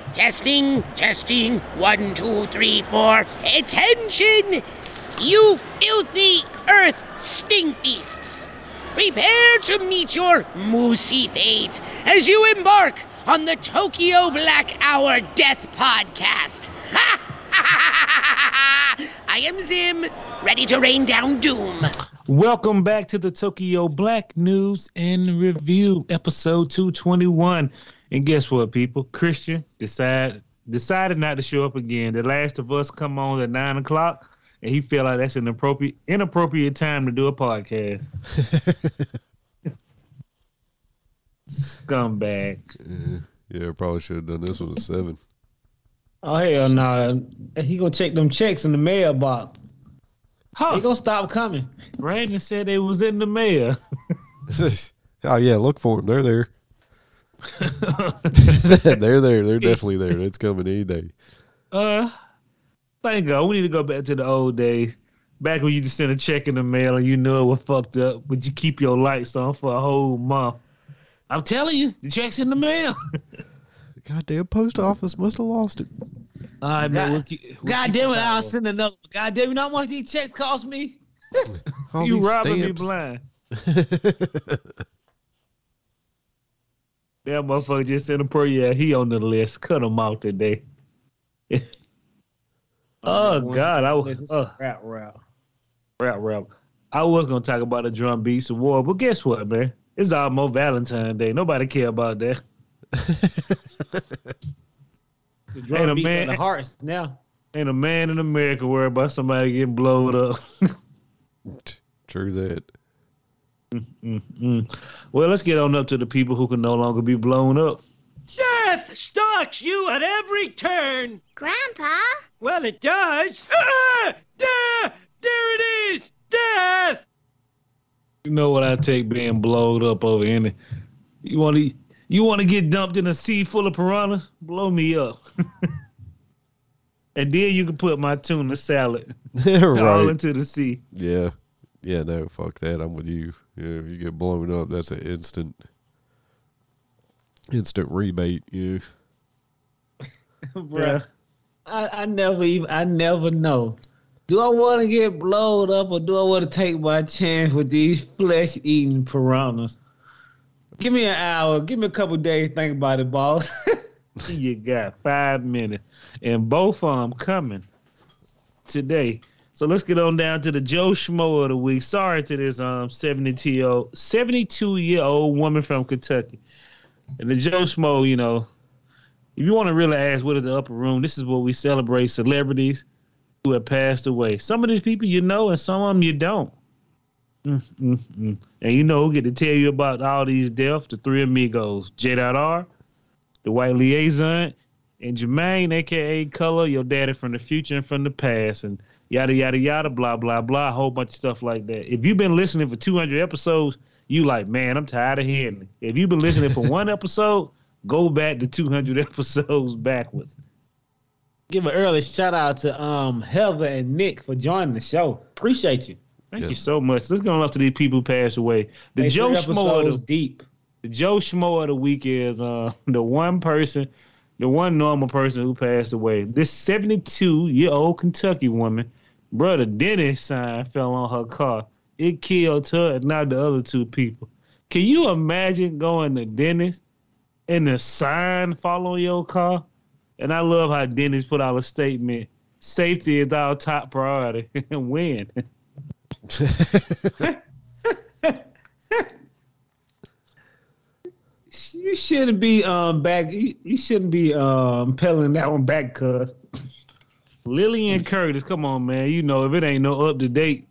Testing, testing. One, two, three, four. Attention! You filthy earth stink beasts! Prepare to meet your moosey fate as you embark on the Tokyo Black Hour Death Podcast. Ha! I am Zim, ready to rain down doom. Welcome back to the Tokyo Black News and Review, episode 221. And guess what, people? Christian decided decided not to show up again. The Last of Us come on at nine o'clock, and he felt like that's an appropriate inappropriate time to do a podcast. Scumbag. Yeah, yeah, probably should have done this one at seven. Oh hell no! He gonna check them checks in the mailbox. Huh. He gonna stop coming. Brandon said they was in the mail. oh yeah, look for them. They're there. They're there. They're definitely there. It's coming any day. Uh, thank God. We need to go back to the old days. Back when you just sent a check in the mail and you knew it was fucked up, but you keep your lights on for a whole month. I'm telling you, the check's in the mail. The goddamn post office must have lost it. All right, man. We'll keep, we'll God keep damn it! I'll power. send another. God damn it! You know how much these checks cost me? You these robbing me blind. That motherfucker just sent a prayer. Yeah, he on the list. Cut him out today. oh God, I was uh, rap rap. rap rap. I was gonna talk about the drum beats of war, but guess what, man? It's almost Valentine's Day. Nobody care about that. The Ain't drum a beat man- of the hearts now. Ain't a man in America worried about somebody getting blowed up. True that. Mm. Well, let's get on up to the people who can no longer be blown up. Death stalks you at every turn. Grandpa? Well, it does. Ah! There, there it is. Death. You know what I take being blowed up over any. You want to you want to get dumped in a sea full of piranhas? Blow me up. and then you can put my tuna salad all right. into the sea. Yeah. Yeah, no, fuck that. I'm with you. Yeah, if you get blown up, that's an instant instant rebate. Yeah. Bruh. I, I never even I never know. Do I want to get blown up or do I want to take my chance with these flesh eating piranhas? Give me an hour. Give me a couple days. Think about it, boss. You got five minutes, and both of them coming today. So let's get on down to the Joe Schmo of the week. Sorry to this um 72 72 year old woman from Kentucky. And the Joe Schmo, you know, if you want to really ask what is the upper room, this is where we celebrate celebrities who have passed away. Some of these people you know, and some of them you don't. Mm, mm, mm. And you know who get to tell you about all these deaths? The three amigos, J.R., the white liaison, and Jermaine, aka Color, your daddy from the future and from the past, and yada yada yada, blah blah blah, a whole bunch of stuff like that. If you've been listening for 200 episodes, you like, man, I'm tired of hearing it. If you've been listening for one episode, go back to 200 episodes backwards. Give an early shout out to um Heather and Nick for joining the show. Appreciate you. Thank Yes. you so much. Let's go up to these people who passed away. The They Joe Schmo episodes of the, deep. the Joe Schmo of the week is uh, the one person, the one normal person who passed away. This 72 year old Kentucky woman, brother Denny's sign fell on her car. It killed her and not the other two people. Can you imagine going to Denny's and the sign fall on your car? And I love how Denny's put out a statement. Safety is our top priority. and when? You shouldn't be um back. You, you shouldn't be um peddling that one back, cuz. Lillian Curtis, come on, man. You know, if it ain't no up to date,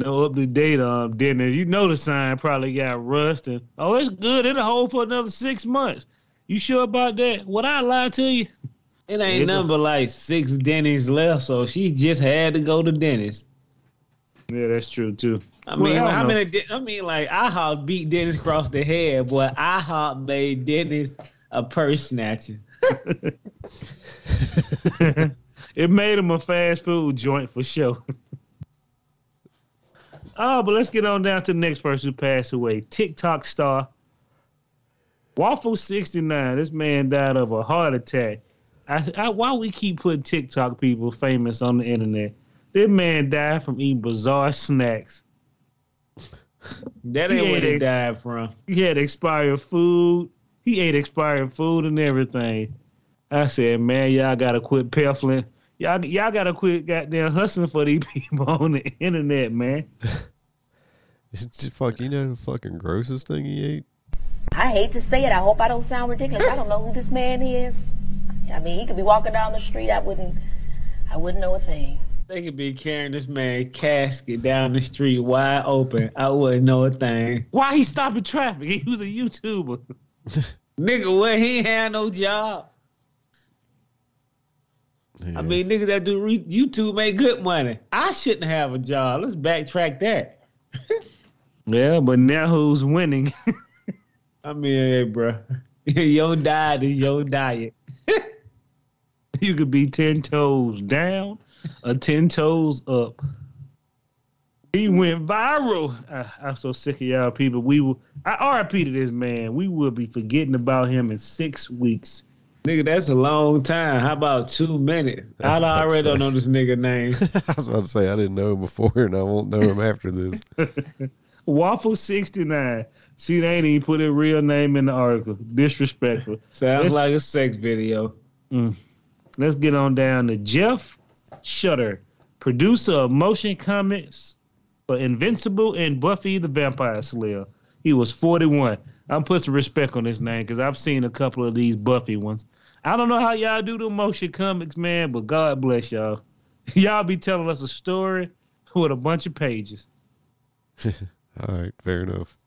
no up to date um dinner, you know the sign probably got rust and oh, it's good. It'll hold for another six months. You sure about that? Would I lie to you? It ain't It- nothing but like six Denny's left, so she just had to go to Denny's. Yeah, that's true too. I Well, mean, I like, I know. mean, it- I mean, like IHOP beat Denny's across the head, but IHOP made Denny's a purse snatcher. it made him a fast food joint for sure. oh, but let's get on down to the next person who passed away. TikTok star Waffle 69, this man died of a heart attack. I, I, why we keep putting TikTok people famous on the internet? This man died from eating bizarre snacks. That ain't what He where ate they ex- died from. He had expired food. He ate expired food and everything. I said, man, y'all gotta quit peddling. Y'all, y'all gotta quit goddamn hustling for these people on the internet, man. It's just fuck. You know the fucking grossest thing he ate. I hate to say it. I hope I don't sound ridiculous. I don't know who this man is. I mean, he could be walking down the street. I wouldn't. I wouldn't know a thing. They could be carrying this man casket down the street wide open. I wouldn't know a thing. Why he stopping traffic? He was a YouTuber. Nigga, well, he ain't had no job. Yeah. I mean, niggas that do re- YouTube make good money. I shouldn't have a job. Let's backtrack that. Yeah, but now who's winning? I mean, hey, bro, your diet is your diet. you could be ten toes down or ten toes up. He went viral. I, I'm so sick of y'all people. We will. I RIP to this man. We will be forgetting about him in six weeks. Nigga, that's a long time. How about two minutes? I already don't know this nigga name. I was about to say I didn't know him before, and I won't know him after this. Waffle sixty nine. See, they ain't even put a real name in the article. Disrespectful. Sounds Let's- like a sex video. Mm. Let's get on down to Jeff Shutter, producer of motion comics for Invincible and Buffy the Vampire Slayer. He was 41. I'm putting some respect on his name because I've seen a couple of these Buffy ones. I don't know how y'all do the motion comics, man, but God bless y'all. Y'all be telling us a story with a bunch of pages. All right, fair enough.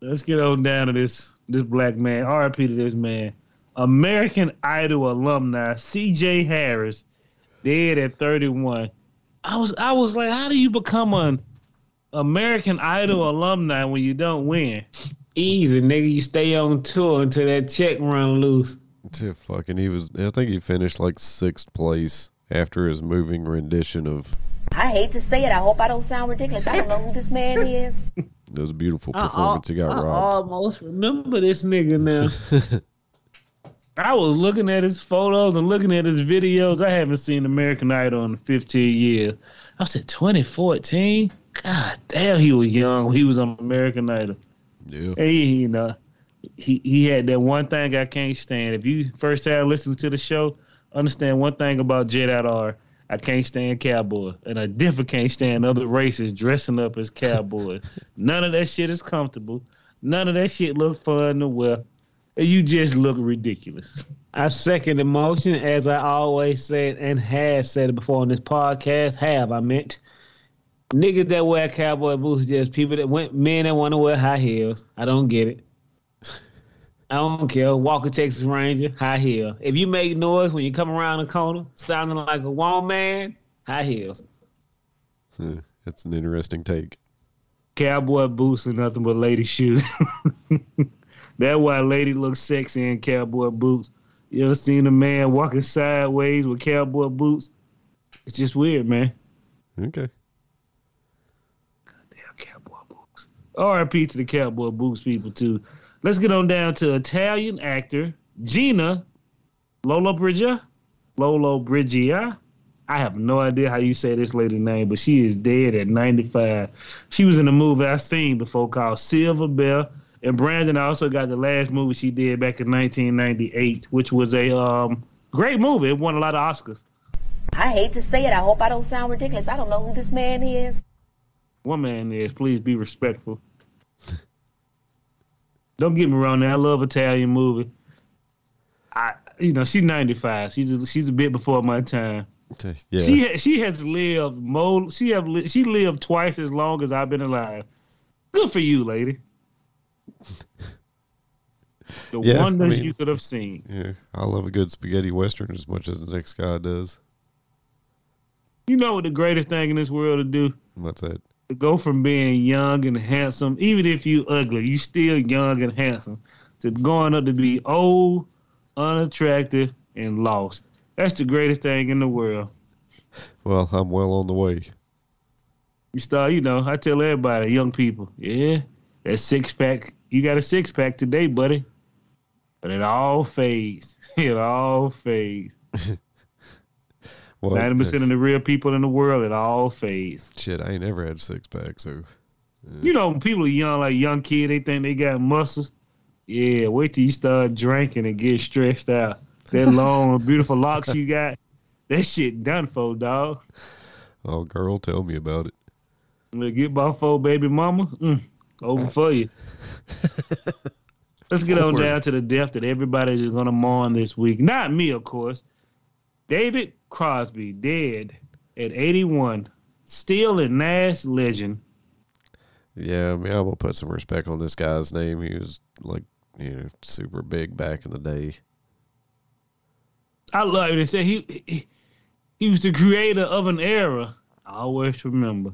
Let's get on down to this this black man. RIP to this man. American Idol alumni CJ Harris, dead at 31. I was I was like, how do you become an American Idol alumni when you don't win? Easy, nigga. You stay on tour until that check run loose. To fucking, he was. I think he finished like sixth place after his moving rendition of. I hate to say it. I hope I don't sound ridiculous. I don't know who this man is. It was a beautiful I, performance. he got I robbed. almost remember this nigga now. I was looking at his photos and looking at his videos. I haven't seen American Idol in 15 years. I said 2014. God damn, he was young. when He was on American Idol. Yeah. Hey, you know, he he had that one thing I can't stand. If you first time listening to the show, understand one thing about J.R. I can't stand cowboy, and I definitely can't stand other races dressing up as cowboys. None of that shit is comfortable. None of that shit look fun to wear. And You just look ridiculous. I second the motion, as I always said and have said it before on this podcast. Have I meant niggas that wear cowboy boots just people that went men that want to wear high heels. I don't get it. I don't care. Walker Texas Ranger, high heel. If you make noise when you come around the corner, sounding like a woman man, high heels. Huh, That's an interesting take. Cowboy boots are nothing but lady shoes. That's why a lady looks sexy in cowboy boots. You ever seen a man walking sideways with cowboy boots? It's just weird, man. Okay. Damn cowboy boots. RIP to the cowboy boots people too. Let's get on down to Italian actor Gina Lolo Brigia. Lolo Brigia. I have no idea how you say this lady's name, but she is dead at 95. She was in a movie I seen before called Silver Bell. And Brandon also got the last movie she did back in 1998, which was a um, great movie. It won a lot of Oscars. I hate to say it. I hope I don't sound ridiculous. I don't know who this man is. One man is. Please be respectful. Don't get me wrong. Now I love Italian movie. I, you know, she's ninety five. She's a, she's a bit before my time. Yeah. She she has lived more. She have she lived twice as long as I've been alive. Good for you, lady. The Yeah, I wonders mean- you could have seen. yeah. I love a good spaghetti western as much as the next guy does. You know what the greatest thing in this world to do? What's that? Go from being young and handsome, even if you ugly, you still young and handsome, to going up to be old, unattractive, and lost. That's the greatest thing in the world. Well, I'm well on the way. You start, you know, I tell everybody, young people, yeah, that six pack, you got a six pack today, buddy. But it all fades. It all fades. Well, Ninety percent of the real people in the world, it all fades. shit, I ain't never had a six pack, so You know, when people are young, like young kid, they think they got muscles. Yeah, wait till you start drinking and get stressed out. That long, beautiful locks you got, that shit done for, dog. oh girl, tell me about it. Get my four baby mama, mm, over for you. Let's get on down to the death that everybody is going to mourn this week. Not me, of course. David Crosby, dead at 81, Stills and Nash legend. Yeah, I mean, I'm gonna put some respect on this guy's name. He was like, you know, super big back in the day. I love it. They said he, he he was the creator of an era. I always remember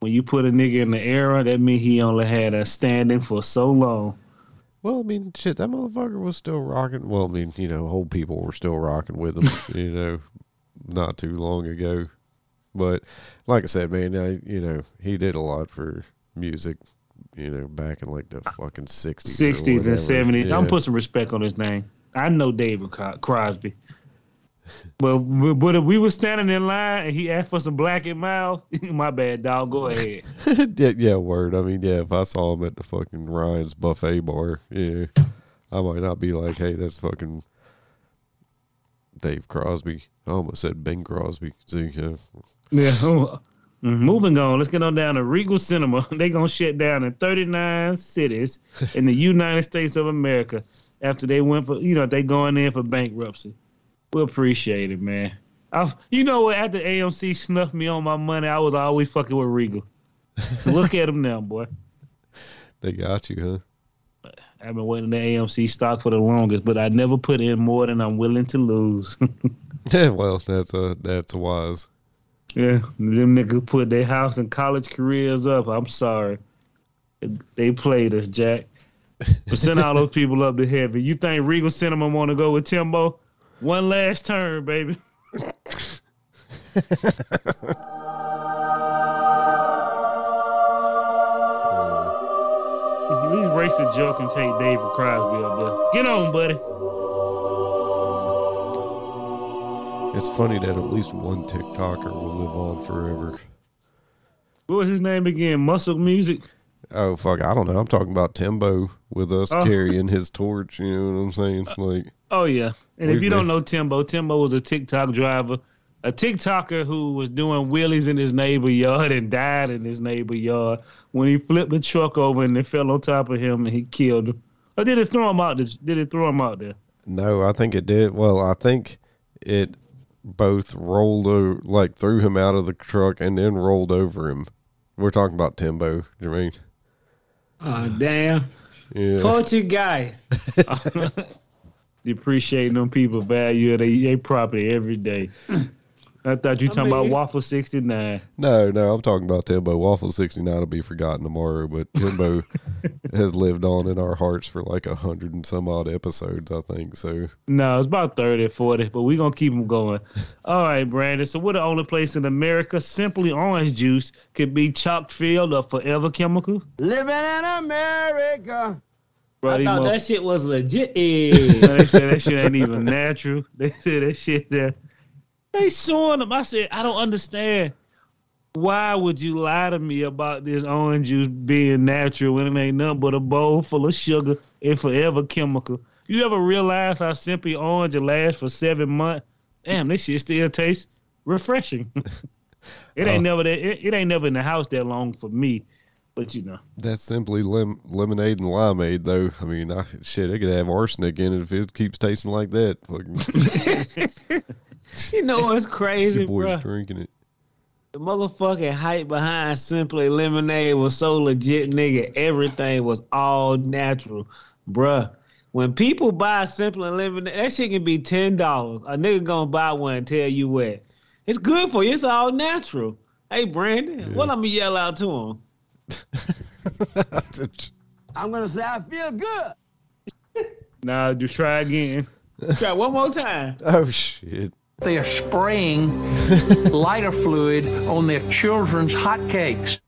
when you put a nigga in the era, that means he only had a standing for so long. Well, I mean, shit, that motherfucker was still rocking. Well, I mean, you know, old people were still rocking with him, you know, not too long ago. But like I said, man, I, you know, he did a lot for music, you know, back in like the fucking 60s. or Sixties and whatever. seventies. I'm putting some respect on his name. I know David Crosby. But but if we were standing in line and he asked for some black and mild, my bad, dog. Go ahead. yeah, yeah, word. I mean, yeah, if I saw him at the fucking Ryan's buffet bar, yeah, I might not be like, hey, that's fucking Dave Crosby. I almost said Bing Crosby. See, yeah. Yeah. Moving on, let's get on down to Regal Cinema. They're gonna shut down in 39 cities in the United States of America after they went for you know they going in for bankruptcy. We appreciate it, man. I, you know what? After AMC snuffed me on my money, I was always fucking with Regal. Look at him now, boy. they got you, huh? I've been waiting the AMC stock for the longest, but I never put in more than I'm willing to lose. Yeah, well, that's a that's wise. Yeah, them niggas put their house and college careers up. I'm sorry. They played us, Jack. But send all those people up to heaven. You think Regal Cinema want to go with Timbo? One last turn, baby. At least race a joke and take David Crosby up there. Get on, buddy. It's funny that at least one TikToker will live on forever. What was his name again? Muscle Music? Oh fuck, I don't know. I'm talking about Timbo with us Oh. carrying his torch. You know what I'm saying? Like, Oh yeah. And if you don't know Timbo, Timbo was a TikTok driver, a TikToker who was doing wheelies in his neighbor yard and died in his neighbor yard when he flipped the truck over and it fell on top of him and he killed him. Or did it throw him out? There? Did it throw him out there? no, I think it did. Well, I think it both rolled over, like threw him out of the truck and then rolled over him. We're talking about Timbo, Jermaine. Oh damn. Yeah. Culture guys. Depreciating them people value of they, they property every day. I thought you I talking about mean- Waffle 69. No, no, I'm talking about Timbo. Waffle 69 will be forgotten tomorrow, but Timbo has lived on in our hearts for like a hundred and some odd episodes, I think. So, No, it's about 30 or 40, but we're going to keep them going. All right, Brandon. So, what the only place in America Simply Orange Juice could be chock filled of forever chemicals? Living in America. Bro, I thought mo- that shit was legit. they said that shit ain't even natural. They said that shit there. They suing them. I said, I don't understand. Why would you lie to me about this orange juice being natural when it ain't nothing but a bowl full of sugar and forever chemical? You ever realize how simply orange lasts for seven months? Damn, this shit still tastes refreshing. it ain't Oh. never that it, it ain't never in the house that long for me. But you know. that's simply lim- lemonade and limeade, though. I mean, I, shit, it could have arsenic in it if it keeps tasting like that. Fucking, you know what's crazy, boys bro? drinking it. The motherfucking hype behind Simply Lemonade was so legit, nigga. Everything was all natural, bruh. When people buy Simply Lemonade, that shit can be ten dollars. A nigga gonna buy one and tell you what. It's good for you. It's all natural. Hey, Brandon, what I'm gonna yell out to him? I'm gonna say I feel good. Now just try again. Try one more time. oh, shit. They are spraying lighter fluid on their children's hotcakes.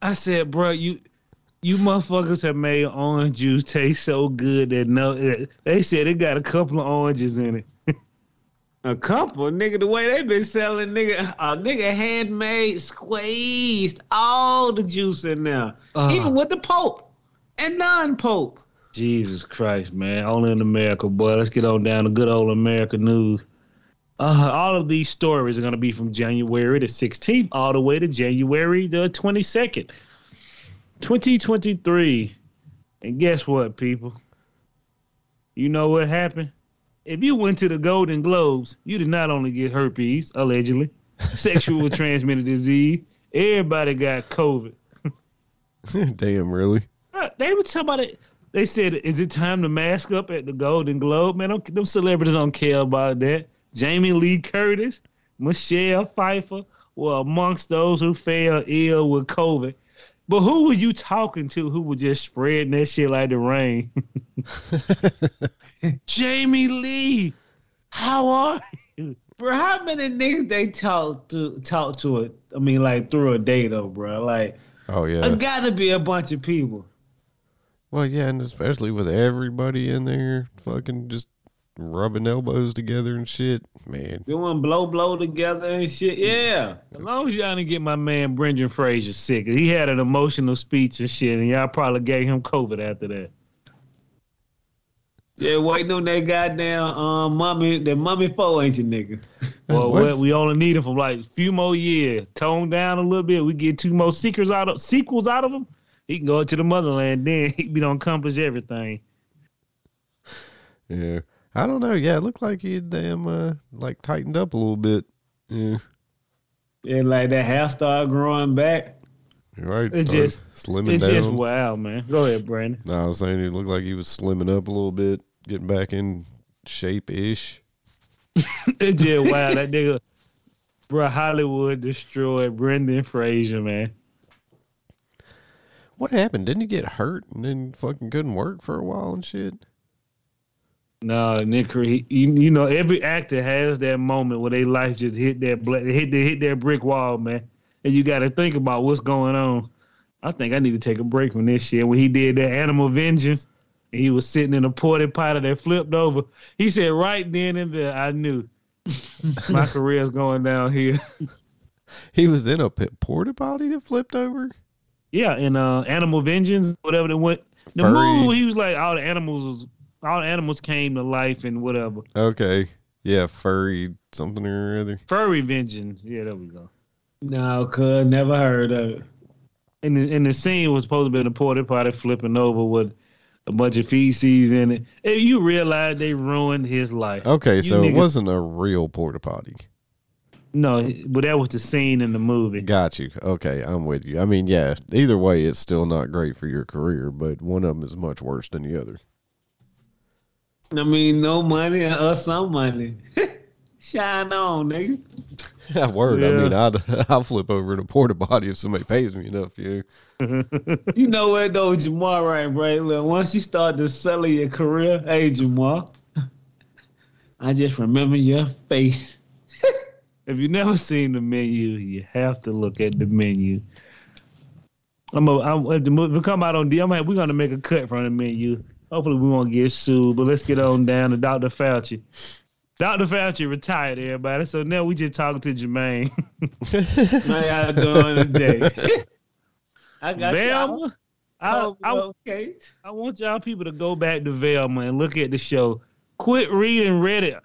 I said, bro, you You motherfuckers have made orange juice taste so good that no, they said it got a couple of oranges in it. A couple, nigga, the way they been selling, nigga, a nigga handmade, squeezed all the juice in there, Uh. even with the Pope and non-Pope. Jesus Christ, man! Only in America, boy. Let's get on down to good old America news. Uh, all of these stories are going to be from January the 16th all the way to January the 22nd, 2023. And guess what, people? You know what happened? If you went to the Golden Globes, you did not only get herpes, allegedly, sexual transmitted disease, everybody got COVID. Damn, really? Uh, They were talking about it. They said, "Is it time to mask up at the Golden Globe?" Man, don't, them celebrities don't care about that. Jamie Lee Curtis, Michelle Pfeiffer were amongst those who fell ill with COVID. But who were you talking to who was just spreading that shit like the rain? Jamie Lee, how are you? Bro, how many niggas they talk to talk to it? I mean, like through a day though, bro. Like, Oh yeah. it gotta be a bunch of people. Well, yeah, and especially with everybody in there, fucking just rubbing elbows together and shit. Man, Doing blow blow together and shit. Yeah. As long as y'all didn't get my man Brendan Fraser sick, he had an emotional speech and shit, and y'all probably gave him COVID after that. Yeah, waiting on that goddamn um mummy, that mummy four ain't you nigga. Well, What? we only need him for like a few more years. Tone down a little bit. We get two more sequels out of sequels out of him. He can go to the motherland. Then he be done accomplish everything. yeah. I don't know. Yeah, it looked like he damn uh like tightened up a little bit. Yeah. And like that hair started growing back. Right. It's just- slimming It's down. just wow, man. Go ahead, Brandon. No, I was saying it looked like he was slimming up a little bit, getting back in shape ish. It's just wow. That nigga, bro, Hollywood destroyed Brendan Fraser, man. What happened? Didn't he get hurt and then fucking couldn't work for a while and shit? No, Nick, he, you, you know, every actor has that moment where their life just hit that bla- hit the, hit that brick wall, man. And you got to think about what's going on. I think I need to take a break from this shit. When he did that Animal Vengeance, and he was sitting in a porta potty that flipped over. He said, right then and there, I knew my career's going down here. He was in a porta potty that flipped over. Yeah, in uh, Animal Vengeance, whatever that went. The Furry. movie, he was like, all the animals, was, all animals came to life and whatever. Okay. Yeah, furry something or other. Furry Vengeance. Yeah, there we go. No, could never heard of it. and the, and the scene was supposed to be in a porta potty flipping over with a bunch of feces in it. And you realize they ruined his life. Okay, You so it wasn't a real porta potty. No, but that was the scene in the movie. Got you. Okay, I'm with you. I mean, yeah, either way, it's still not great for your career, but one of them is much worse than the other. I mean, no money or some money. Shine on, nigga. Yeah, word. I mean, I'd I'll flip over in a porta potty if somebody pays me enough. You. You know what though, Jamal, right, right? Look, once you start to sell your career, hey Jamal, I just remember your face. If you've never seen the menu, you have to look at the menu. I'm a, I'm if the movie come out on D. I'm like, we're gonna make a cut from the menu. Hopefully, we won't get sued. But let's get on down to Dr. Fauci. Dr. Fauci retired, everybody. So now we just talking to Jermaine. How y'all doing today? I got y'all. I, Oh, I, okay. I want y'all people to go back to Velma and look at the show. Quit reading Reddit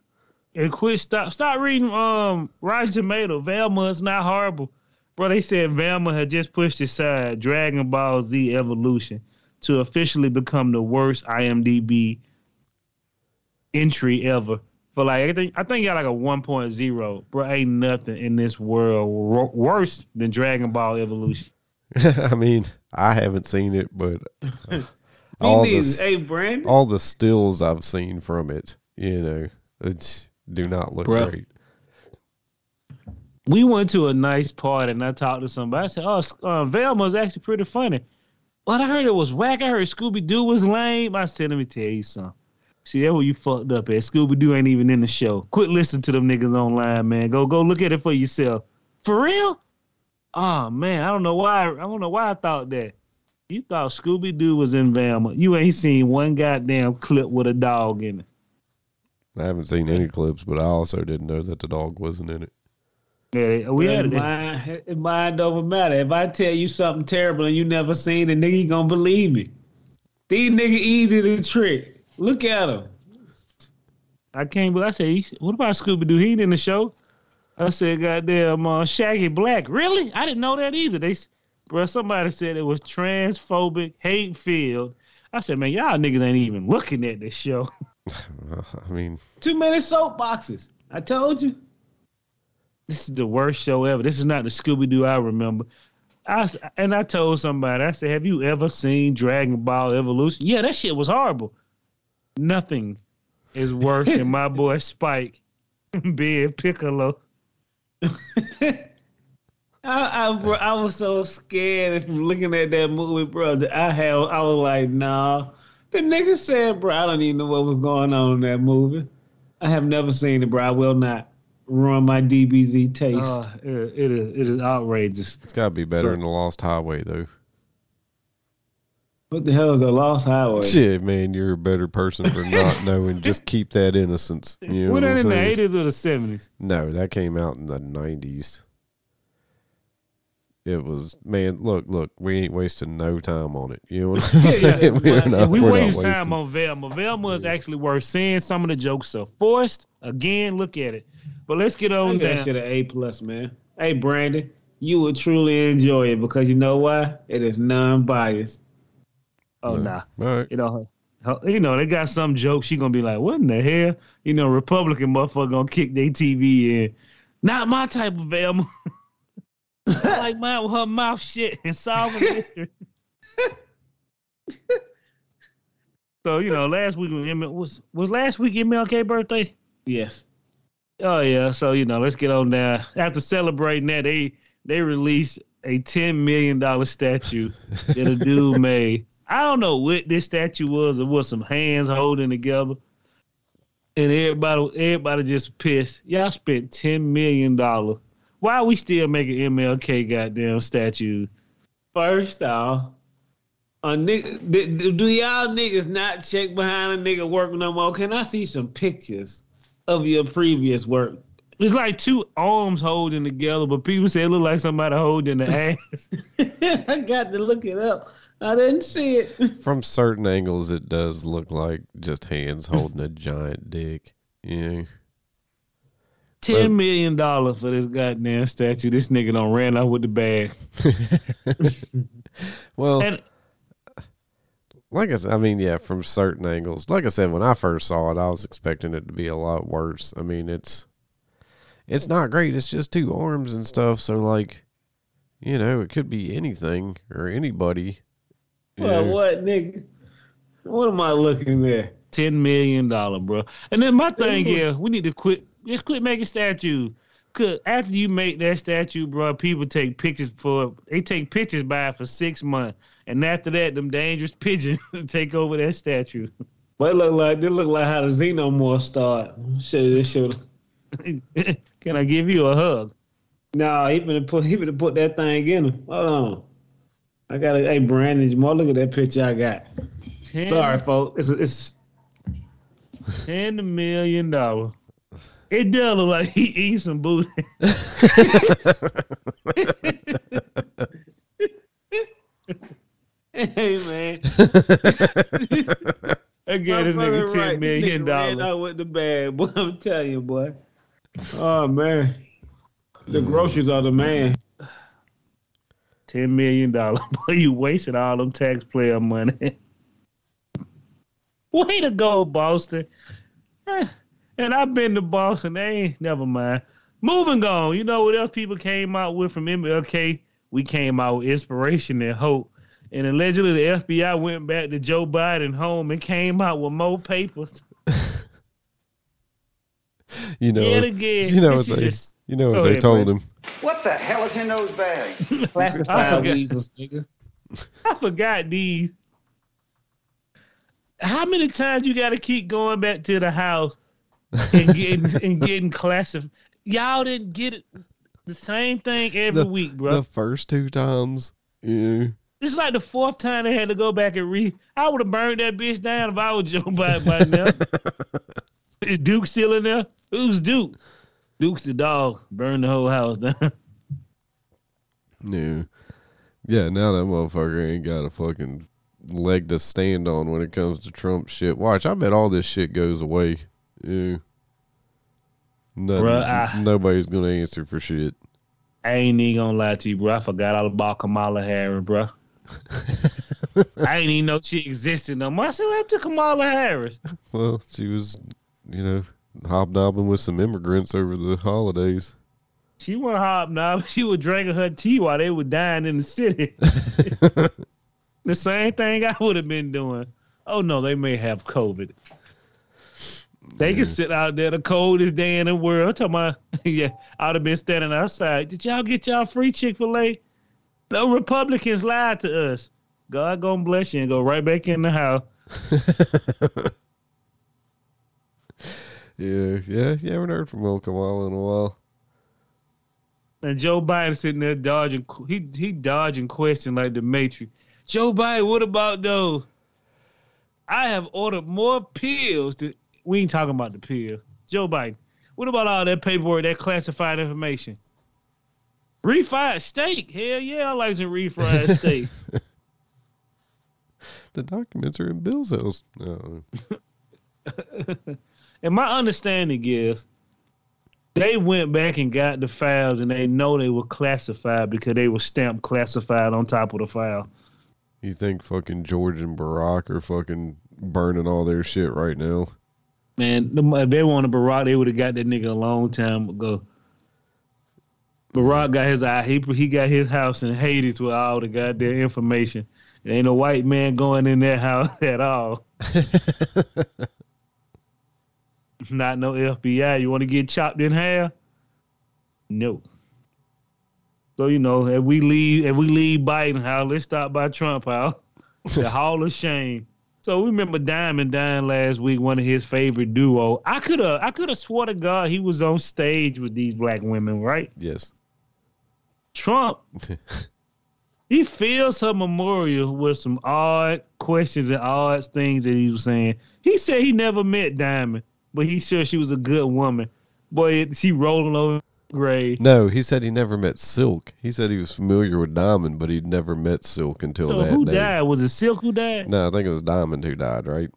and quit stop stop reading um Rotten Tomato. Velma is not horrible. Bro, they said Velma had just pushed aside Dragon Ball Z Evolution to officially become the worst IMDb entry ever. For like I think I think got like a 1.0. Bro, ain't nothing in this world wor- worse than Dragon Ball Evolution. I mean, I haven't seen it, but Me all the Hey, Brandon. all the stills I've seen from it, you know, it's do not look Bruh. great. we went to a nice party and I talked to somebody. I said, "Oh, uh, Velma's actually pretty funny." But I heard it was whack. I heard Scooby Doo was lame. I said, "Let me tell you something." See, that's where you fucked up at. Scooby Doo ain't even in the show. Quit listening to them niggas online, man. Go go look at it for yourself. For real? Oh man, I don't know why. I don't know why I thought that. You thought Scooby Doo was in Velma. You ain't seen one goddamn clip with a dog in it. I haven't seen any clips, but I also didn't know that the dog wasn't in it. Yeah, we had it. Mind, mine don't matter. If I tell you something terrible and you never seen it, nigga, you gonna believe me. These nigga easy to trick. Look at them. I can't believe I said, what about Scooby Doo? He ain't in the show. I said, goddamn, uh, Shaggy Black. Really? I didn't know that either. They, bro, somebody said it was transphobic, hate filled. I said, man, y'all niggas ain't even looking at this show. I mean, Too many soapboxes. I told you. This is the worst show ever. This is not the Scooby Doo I remember. I and I told somebody, I said, have you ever seen Dragon Ball Evolution? Yeah, that shit was horrible. Nothing is worse than my boy Spike being Piccolo. I, I, bro, I was so scared from looking at that movie, bro. That I had, I was like, nah. The nigga said, bro, I don't even know what was going on in that movie. I have never seen it, bro. I will not ruin my DBZ taste. Uh, it, it is it is outrageous. it's got to be better So- than the Lost Highway, though. what the hell is a lost highway? Shit, man, you're a better person for not knowing. Just keep that innocence. You know Were what that in the eighties or the seventies? No, that came out in the nineties. It was man. Look, look. We ain't wasting no time on it. You know what I'm saying? We're not- we we're waste wasting- time on Velma. Velma is actually worth seeing. Some of the jokes are forced. Again, look at it. But let's get on think that down. shit an A plus, man. Hey, Brandon, you will truly enjoy it because you know why? It is non-biased. Oh No. nah. All right. You know, you know, they got some jokes. She gonna be like, "What in the hell?" You know, Republican motherfucker gonna kick their TV in. Not my type of Velma. Like mine with her mouth shit and solving mystery. so you know, last week was, ML was was last week MLK birthday. Yes. Oh yeah, so you know, let's get on down. After celebrating that, they they released a ten million dollar statue that a dude made. I don't know what this statue was. It was some hands holding together, and everybody everybody just pissed. Y'all spent ten million dollars. Why are we still making MLK goddamn statue? First off, a nigga, do, do y'all niggas not check behind a nigga work no more? Can I see some pictures of your previous work? It's like two arms holding together, but people say it look like somebody holding the ass. I got to look it up. I didn't see it. From certain angles, it does look like just hands holding a giant dick. Yeah. Ten million dollars for this goddamn statue. This nigga don't ran out with the bag. Well, And like I said, I mean, yeah, from certain angles. Like I said, when I first saw it, I was expecting it to be a lot worse. I mean, it's it's not great. It's just two arms and stuff. So, like, you know, it could be anything or anybody. you Well, know. what, nigga? What am I looking at? ten million dollar, bro. And then my thing is, we need to quit. Just quit making statues. Cause after you make that statue, bro, people take pictures for. They take pictures by it for six months, and after that, them dangerous pigeons take over that statue. But it look like they look like how the Xenomorph start. Shit, this shit. Can I give you a hug? Nah, he finna put he finna put that thing in him. Hold on. I got a Hey, Brandon, Jamal, look at that picture I got. 10, Sorry, folks. It's it's ten million dollar. It does look like he eats some booty. hey man. I gave a nigga ten right. million dollars. out with the bag, boy. I'm telling you, boy. Oh man, the groceries are the man. Ten million dollars. Boy, you wasted all them taxpayer money. Way to go, Boston. Eh, And I've been to Boston. They ain't never mind. Moving on. You know what else people came out with from MLK? We came out with inspiration and hope. And allegedly the FBI went back to Joe Biden home and came out with more papers. you know, Yet again. you know This what is they, just- you know what they ahead, told Brandon. him. What the hell is in those bags? I Classified forgot. weasels, nigga. I forgot these. How many times you got to keep going back to the house and getting and getting classified? Y'all didn't get it the same thing every The- week, bro. The first two times, yeah, This is like the fourth time they had to go back and re. I would have burned that bitch down if I was Joe Biden by now. is Duke still in there? Who's Duke? Duke's the dog. Burn the whole house down. Yeah. Yeah, now that motherfucker ain't got a fucking leg to stand on when it comes to Trump shit. Watch, I bet all this shit goes away. Yeah. Nothing, Bruh, I- nobody's gonna answer for shit. I ain't even gonna lie to you, bro. I forgot all about Kamala Harris, bro. I didn't even know she existed no more. I said, what happened to Kamala Harris? Well, she was, you know, hobnobbing with some immigrants over the holidays. She wasn't hobnobbing. She was drinking her tea while they were dying in the city. the same thing I would have been doing. Oh no, they may have COVID. They can sit out there the coldest day in the world. I'm talking about, yeah, I'd have been standing outside. Did y'all get y'all free Chick fil A? The Republicans lied to us. God gonna bless you and go right back in the house. Yeah, yeah, you haven't heard from Will Kamala in a while. And Joe Biden sitting there dodging, he he dodging questions like the Matrix. Joe Biden, what about those? I have ordered more pills. To, we ain't talking about the pill. Joe Biden, what about all that paperwork, that classified information? Refried steak, hell yeah, I like some refried steak. The documents are in Bill's house. No. And my understanding is they went back and got the files and they know they were classified because they were stamped classified on top of the file. You think fucking George and Barack are fucking burning all their shit right now? Man, if they wanted Barack, they would have got that nigga a long time ago. Barack got his eye. He he got his house in Hades with all the goddamn information. There ain't a white man going in that house at all. Not no FBI. You want to get chopped in half? No. So you know, if we leave, if we leave Biden house, let's stop by Trump house. the Hall of Shame. So we remember Diamond dying last week, one of his favorite duo. I could have, I could have swore to God he was on stage with these black women, right? Yes. Trump, he fills her memorial with some odd questions and odd things that he was saying. He said he never met Diamond, but he sure she was a good woman. Boy, she rolling over grave. No, he said he never met Silk. He said he was familiar with Diamond, but he'd never met Silk until So that who day. died? Was it Silk who died? No, I think it was Diamond who died, right?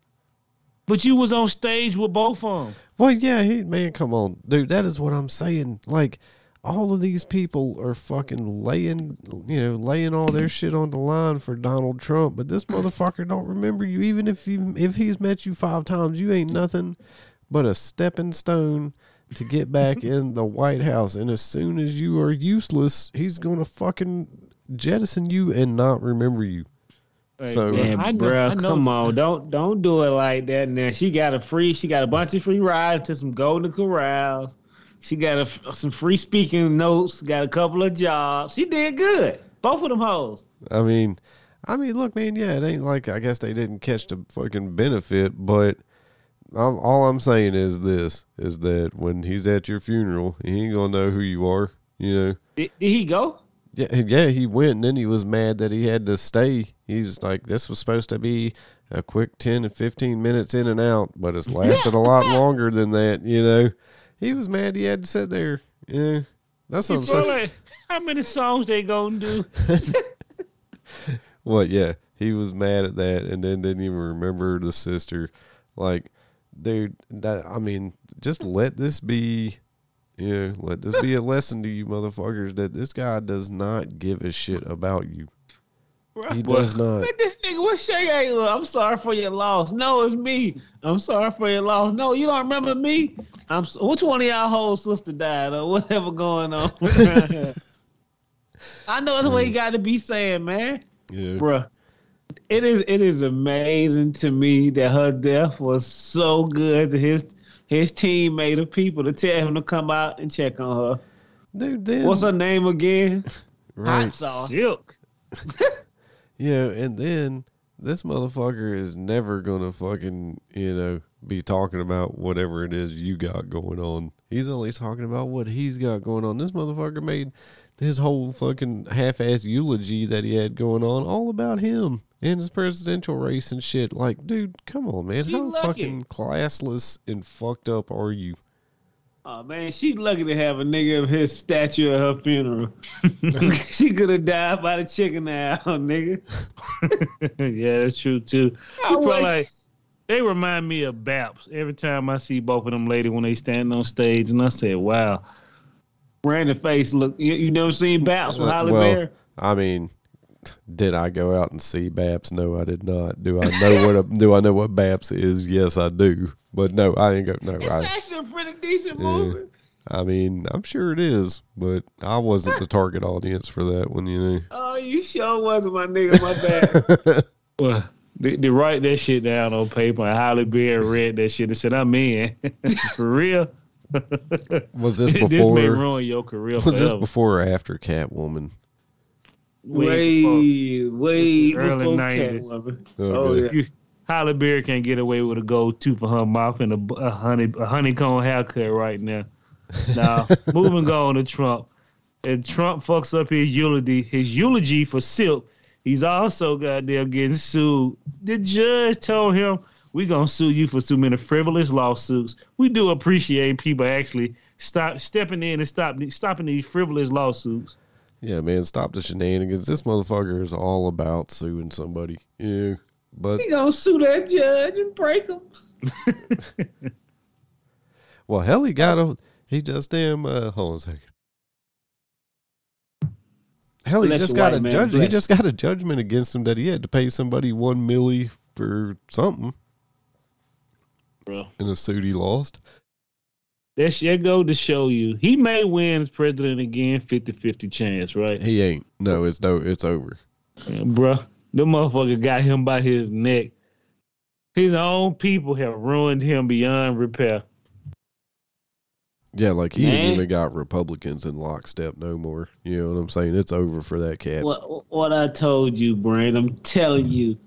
But you was on stage with both of them. Well, yeah, he man, come on, dude. That is what I'm saying. Like, all of these people are fucking laying, you know, laying all their shit on the line for Donald Trump, but this motherfucker don't remember you. Even if you, if he's met you five times, you ain't nothing but a stepping stone to get back in the White House. And as soon as you are useless, he's gonna fucking jettison you and not remember you. So- Man, I know- bruh, I know- come on, don't don't do it like that. Now she got a free, she got a bunch of free rides to some Golden Corrals. She got a, some free speaking notes. Got a couple of jobs. She did good. Both of them hoes. I mean, I mean, look, man. Yeah, it ain't like I guess they didn't catch the fucking benefit, but all, all I'm saying is this: is that when he's at your funeral, he ain't gonna know who you are. You know. Did, did he go? Yeah, yeah. He went, and then he was mad that he had to stay. He's like, this was supposed to be a quick ten and fifteen minutes in and out, but it's lasted a lot longer than that. You know. He was mad he had to sit there. Yeah, that's what I'm saying. like, how many songs they gonna do? Well, yeah, he was mad at that, and then didn't even remember the sister. Like, dude, that I mean, just let this be. Yeah, let this be a lesson to you motherfuckers that this guy does not give a shit about you. He does not. Man, this nigga, what Shay ain't look? I'm sorry for your loss. No, it's me. I'm sorry for your loss. No, you don't remember me. I'm. Which one of y'all whole sister died or whatever going on? I know that's what Mm. he got to be saying, man. Yeah. Bruh, it is it is amazing to me that her death was so good to his his teammate of people to tell him to come out and check on her. Dude, then What's her name again? right? Hot sauce. Silk. Yeah, and then this motherfucker is never gonna fucking you know be talking about whatever it is you got going on. He's only talking about what he's got going on. This motherfucker made his whole fucking half-ass eulogy that he had going on all about him and his presidential race and shit. Like, dude, come on, man. She How lucky. fucking classless and fucked up are you? Oh man, she lucky to have a nigga of his stature at her funeral. she could have died by the chicken owl, nigga. yeah, that's true too. I wish- like- they remind me of Baps every time I see both of them ladies when they stand on stage, and I say, "Wow, Brandon face look. You, you never seen Baps with Uh, Halle well, Berry? I mean, did I go out and see Baps? No, I did not. Do I know what a, do I know what Baps is? Yes, I do. But no, I ain't go. No, It's I. actually a pretty decent Yeah. movie. I mean, I'm sure it is, but I wasn't the target audience for that one. You know. Oh, you sure wasn't my nigga. My bad. well." They, they write that shit down on paper. And Halle Berry read that shit and said, "I'm in for real." Was this before? this may before? ruin your career Was this before or after Catwoman? Way before. way, way before 90s. Catwoman. Okay. Oh, oh yeah. Halle Berry can't get away with a gold tooth for her mouth and a, a honey a honeycomb haircut right now. Now, moving on to Trump. And Trump fucks up his eulogy, his eulogy for Silk. He's also goddamn getting sued. The judge told him, "We gonna sue you for too many frivolous lawsuits." We do appreciate people actually stop stepping in and stop stopping these frivolous lawsuits. Yeah, man, stop the shenanigans. This motherfucker is all about suing somebody. Yeah, but He gonna sue that judge and break him. well, hell, he got a he just damn. Uh, hold on a second. Hell, he Bless just you, got a white man, judge. He bless. just got a judgment against him that he had to pay somebody one milli for something Bro. in a suit he lost. That shit go to show you he may win as president again, 50-50 chance, right? He ain't. No, it's no. It's over. Yeah, bruh, the motherfucker got him by his neck. His own people have ruined him beyond repair. Yeah, like he ain't Man. even got Republicans in lockstep no more. You know what I'm saying? It's over for that cat. What what I told you, Brand. I'm telling you,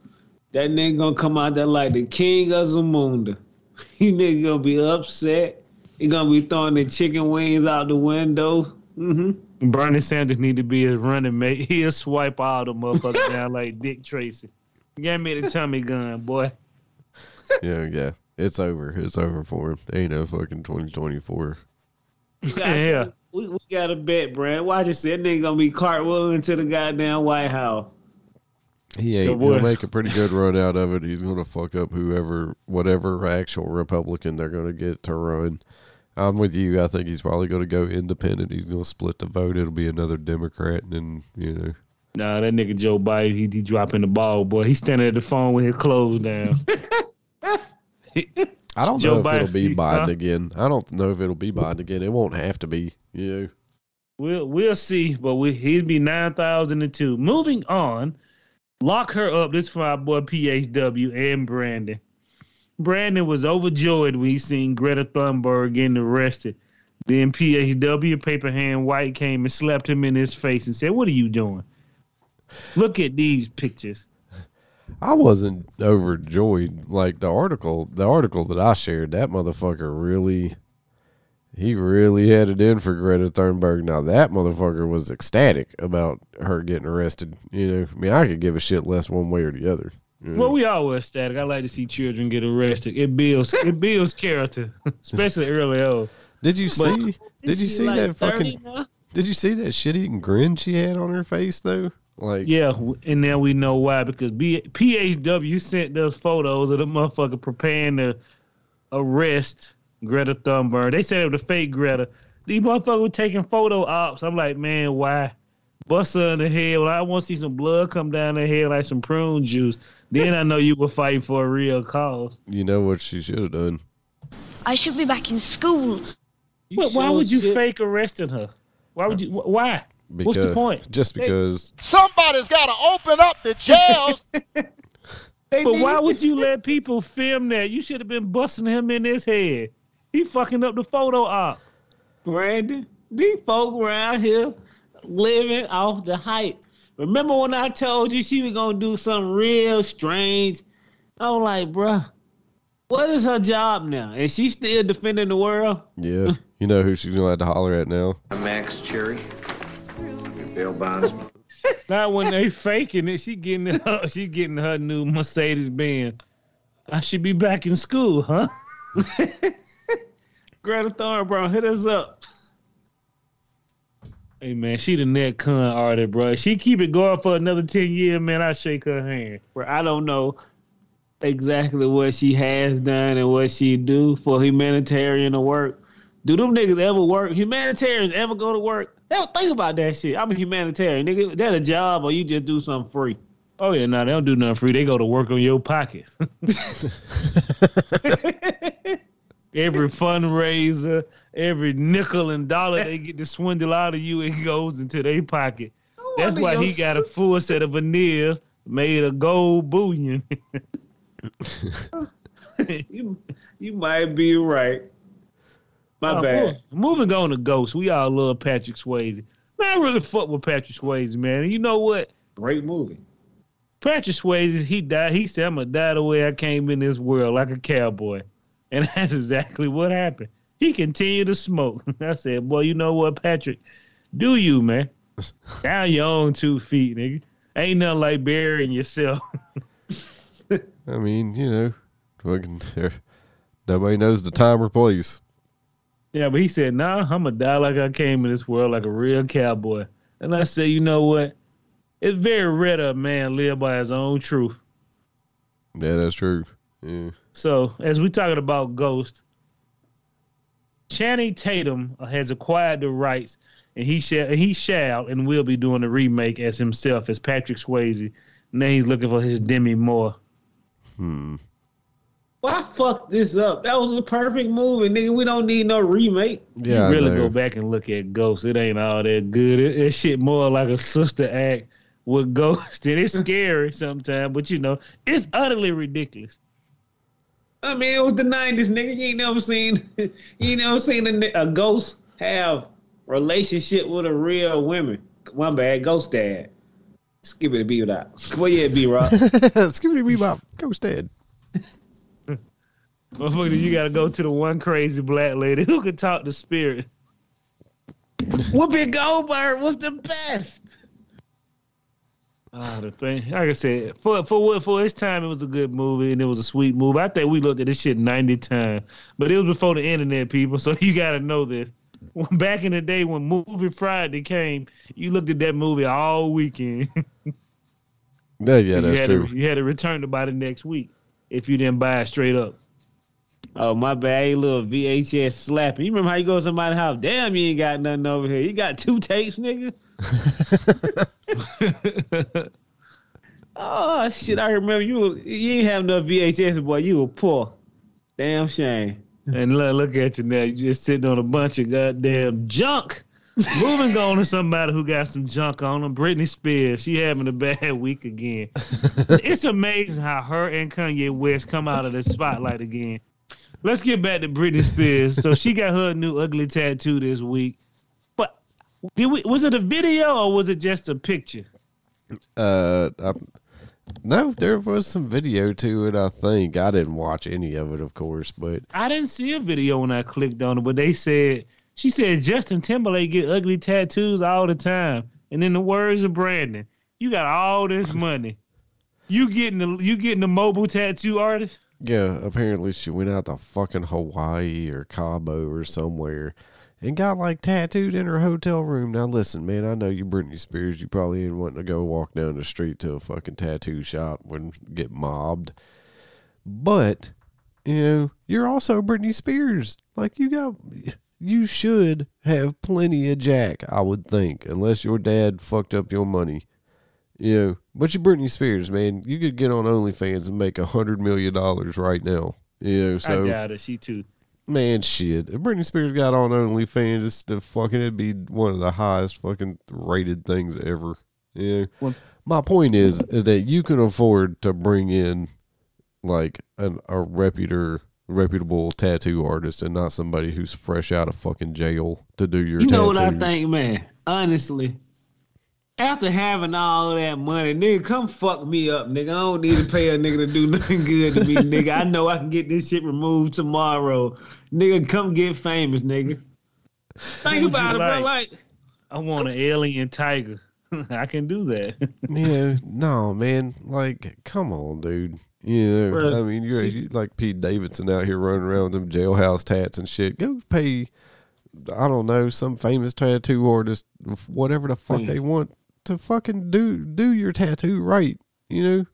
that nigga gonna come out there like the king of Zamunda. He nigga gonna be upset. He gonna be throwing the chicken wings out the window. hmm Bernie Sanders need to be his running mate. He'll swipe all the motherfuckers down like Dick Tracy. Give me the tummy gun, boy. Yeah, yeah. It's over. It's over for him. Ain't no fucking 2024. Yeah. We, we got a bet, Brad. Watch it. That nigga gonna be cartwheeling to the goddamn White House. He ain't. boy. He'll make a pretty good run out of it. He's gonna fuck up whoever, whatever actual Republican they're gonna get to run. I'm with you. I think he's probably gonna go independent. He's gonna split the vote. It'll be another Democrat, and then you know. Nah, that nigga Joe Biden, he, he dropping the ball, boy. He's standing at the phone with his clothes down. I don't Joe know if it'll be Biden huh? again. I don't know if it'll be Biden again. It won't have to be. You know. We'll we'll see, but we, he'd be nine thousand and two. Moving on, lock her up. This for our boy PHW and Brandon. Brandon was overjoyed when he seen Greta Thunberg getting arrested. Then PHW, Paper Hand White, came and slapped him in his face and said, "What are you doing? Look at these pictures." I wasn't overjoyed. Like the article, the article that I shared, that motherfucker really, he really had it in for Greta Thunberg. Now that motherfucker was ecstatic about her getting arrested. You know, I mean, I could give a shit less one way or the other. You know. Well, we always static. I like to see children get arrested. It builds it builds character, especially early on. did you see? Did you see like that fucking? now? Did you see that shit eating grin she had on her face though? Like, Yeah, and now we know why because B- PHW sent those photos of the motherfucker preparing to arrest Greta Thunberg. They said it was a fake Greta. These motherfuckers were taking photo ops. I'm like, man, why? Bust her in the head. Well, I want to see some blood come down her head like some prune juice. Then I know you were fighting for a real cause. you know what she should have done. I should be back in school. You But why would you shit- fake arresting her? Why would you? wh- Why? Because, What's the point? Just because Somebody's got to open up the jails. But why would you let people film that? You should have been busting him in his head. He fucking up the photo op. Brandon, these folk around here living off the hype. Remember when I told you she was gonna do something real strange? I was like, bruh, What is her job now? Is she still defending the world? Yeah. You know who she's gonna have to holler at now? Max Cherry. Bill Bondsman. Not when they faking it. She getting her, she getting her new Mercedes Benz. I should be back in school, huh? Greta Thunberg, hit us up. Hey man, she the net con artist, bro. She keep it going for another ten years, man. I shake her hand. Bro, I don't know exactly what she has done and what she do for humanitarian to work. Do them niggas ever work? Humanitarians ever go to work? Ever think about that shit? I'm a humanitarian, nigga. That a job or you just do something free? Oh yeah, no, they don't do nothing free. They go to work on your pockets. every fundraiser, every nickel and dollar they get to swindle out of you, it goes into their pocket. That's why he got a full set of veneers made of gold bullion. You, you might be right. My Oh, bad. move- Moving on to Ghost, we all love Patrick Swayze. Man, I really fuck with Patrick Swayze, man. And you know what? Great movie. Patrick Swayze, he died. He said, "I'm gonna die the way I came in this world, like a cowboy," and that's exactly what happened. He continued to smoke. I said, "Boy, you know what, Patrick? Do you, man? Down your own two feet, nigga. Ain't nothing like burying yourself." I mean, you know, fucking nobody knows the time or place. Yeah, but he said, "Nah, I'm gonna die like I came in this world, like a real cowboy." And I said, "You know what? It's very rare that a man live by his own truth." Yeah, that's true. Yeah. So, as we talking about Ghost, Channing Tatum has acquired the rights, and he shall he shall and will be doing a remake as himself as Patrick Swayze. Now he's looking for his Demi Moore. Hmm. Why fuck this up? That was a perfect movie, nigga. We don't need no remake. Yeah, you really go back and look at Ghost. It ain't all that good. It, it shit more like a sister act with Ghost, and it's scary sometimes. But you know, it's utterly ridiculous. I mean, it was the '90s, nigga. You ain't never seen, you ain't never seen a, a ghost have relationship with a real woman. One bad ghost dad. Skip it, be without. Well, yeah, be rock. Skibidi bebop, Ghost dead. Motherfucker, you gotta go to the one crazy black lady who can talk to spirit. Whoopi Goldberg was the best. Ah, the thing, like I said, for for what for its time, it was a good movie and it was a sweet movie. I think we looked at this shit ninety times, but it was before the internet, people. So you got to know this. When, back in the day when Movie Friday came, you looked at that movie all weekend. Yeah, yeah, you that's had true. To, you had to return it by the next week if you didn't buy it straight up. Oh my bad, hey, little VHS slapping. You remember how you go to somebody's house? Damn, you ain't got nothing over here. You got two tapes, nigga. oh shit, I remember you. You ain't have no VHS, boy. You were poor. Damn shame. And look, look at you now. You just sitting on a bunch of goddamn junk. Moving on to somebody who got some junk on them. Britney Spears. She having a bad week again. it's amazing how her and Kanye West come out of the spotlight again. Let's get back to Britney Spears. So she got her new ugly tattoo this week. Did we, was it a video or was it just a picture? Uh, I, no, there was some video to it. I think I didn't watch any of it, of course, but I didn't see a video when I clicked on it, but they said she said Justin Timberlake get ugly tattoos all the time. And in the words of Brandon, you got all this money. You getting the you getting the mobile tattoo artist? yeah, apparently she went out to fucking Hawaii or Cabo or somewhere and got like tattooed in her hotel room. Now listen, man, I know you Britney Spears. You probably ain't wanting to go walk down the street to a fucking tattoo shop and get mobbed, but you know you're also Britney Spears. Like you got. You should have plenty of jack, I would think, unless your dad fucked up your money. You know, but you Britney Spears, man, you could get on OnlyFans and make a hundred million dollars right now. You know, so I doubt it. She too. Man, shit. If Britney Spears got on OnlyFans, it's the fucking it'd be one of the highest fucking rated things ever. Yeah. Well- My point is, is that you can afford to bring in like an, a reputer, reputable tattoo artist, and not somebody who's fresh out of fucking jail to do your. You know what I think, man? Honestly, after having all that money, nigga, come fuck me up, nigga. I don't need to pay a nigga to do nothing good to me, nigga. I know I can get this shit removed tomorrow. Nigga, come get famous, nigga. Think would about it, you bro. like? Like, I want an alien tiger. I can do that. Yeah, no, man. Like, come on, dude. You know, Bruh, I mean, you're, see- you like Pete Davidson out here running around with them jailhouse tats and shit. Go pay, I don't know, some famous tattoo artist, whatever the fuck Mm. they want to fucking do do your tattoo right. You know,